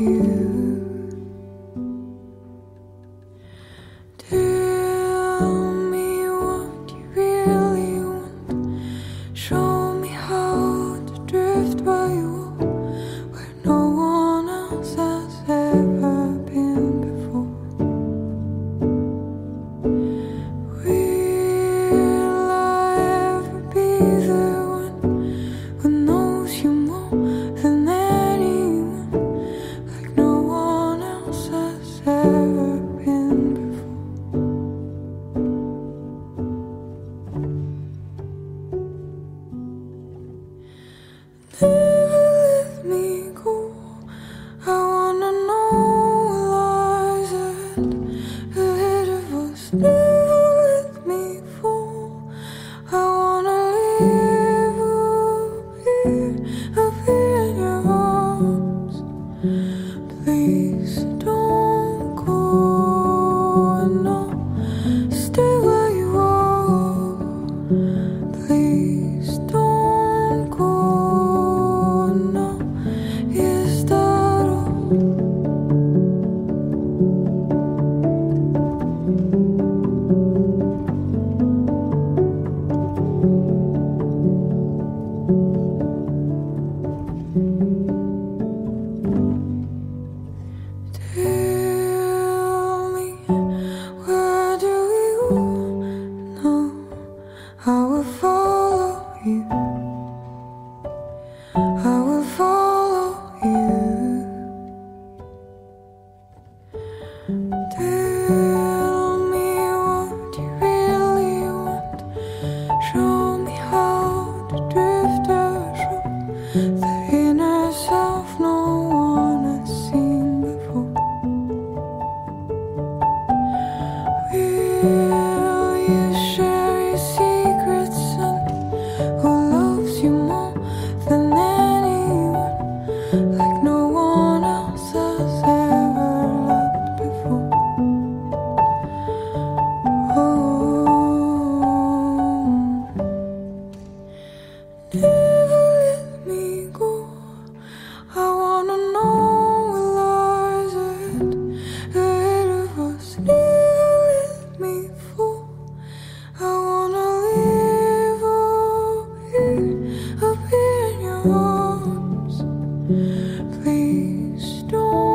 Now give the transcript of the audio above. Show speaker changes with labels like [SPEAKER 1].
[SPEAKER 1] you. Hmm. Please don't.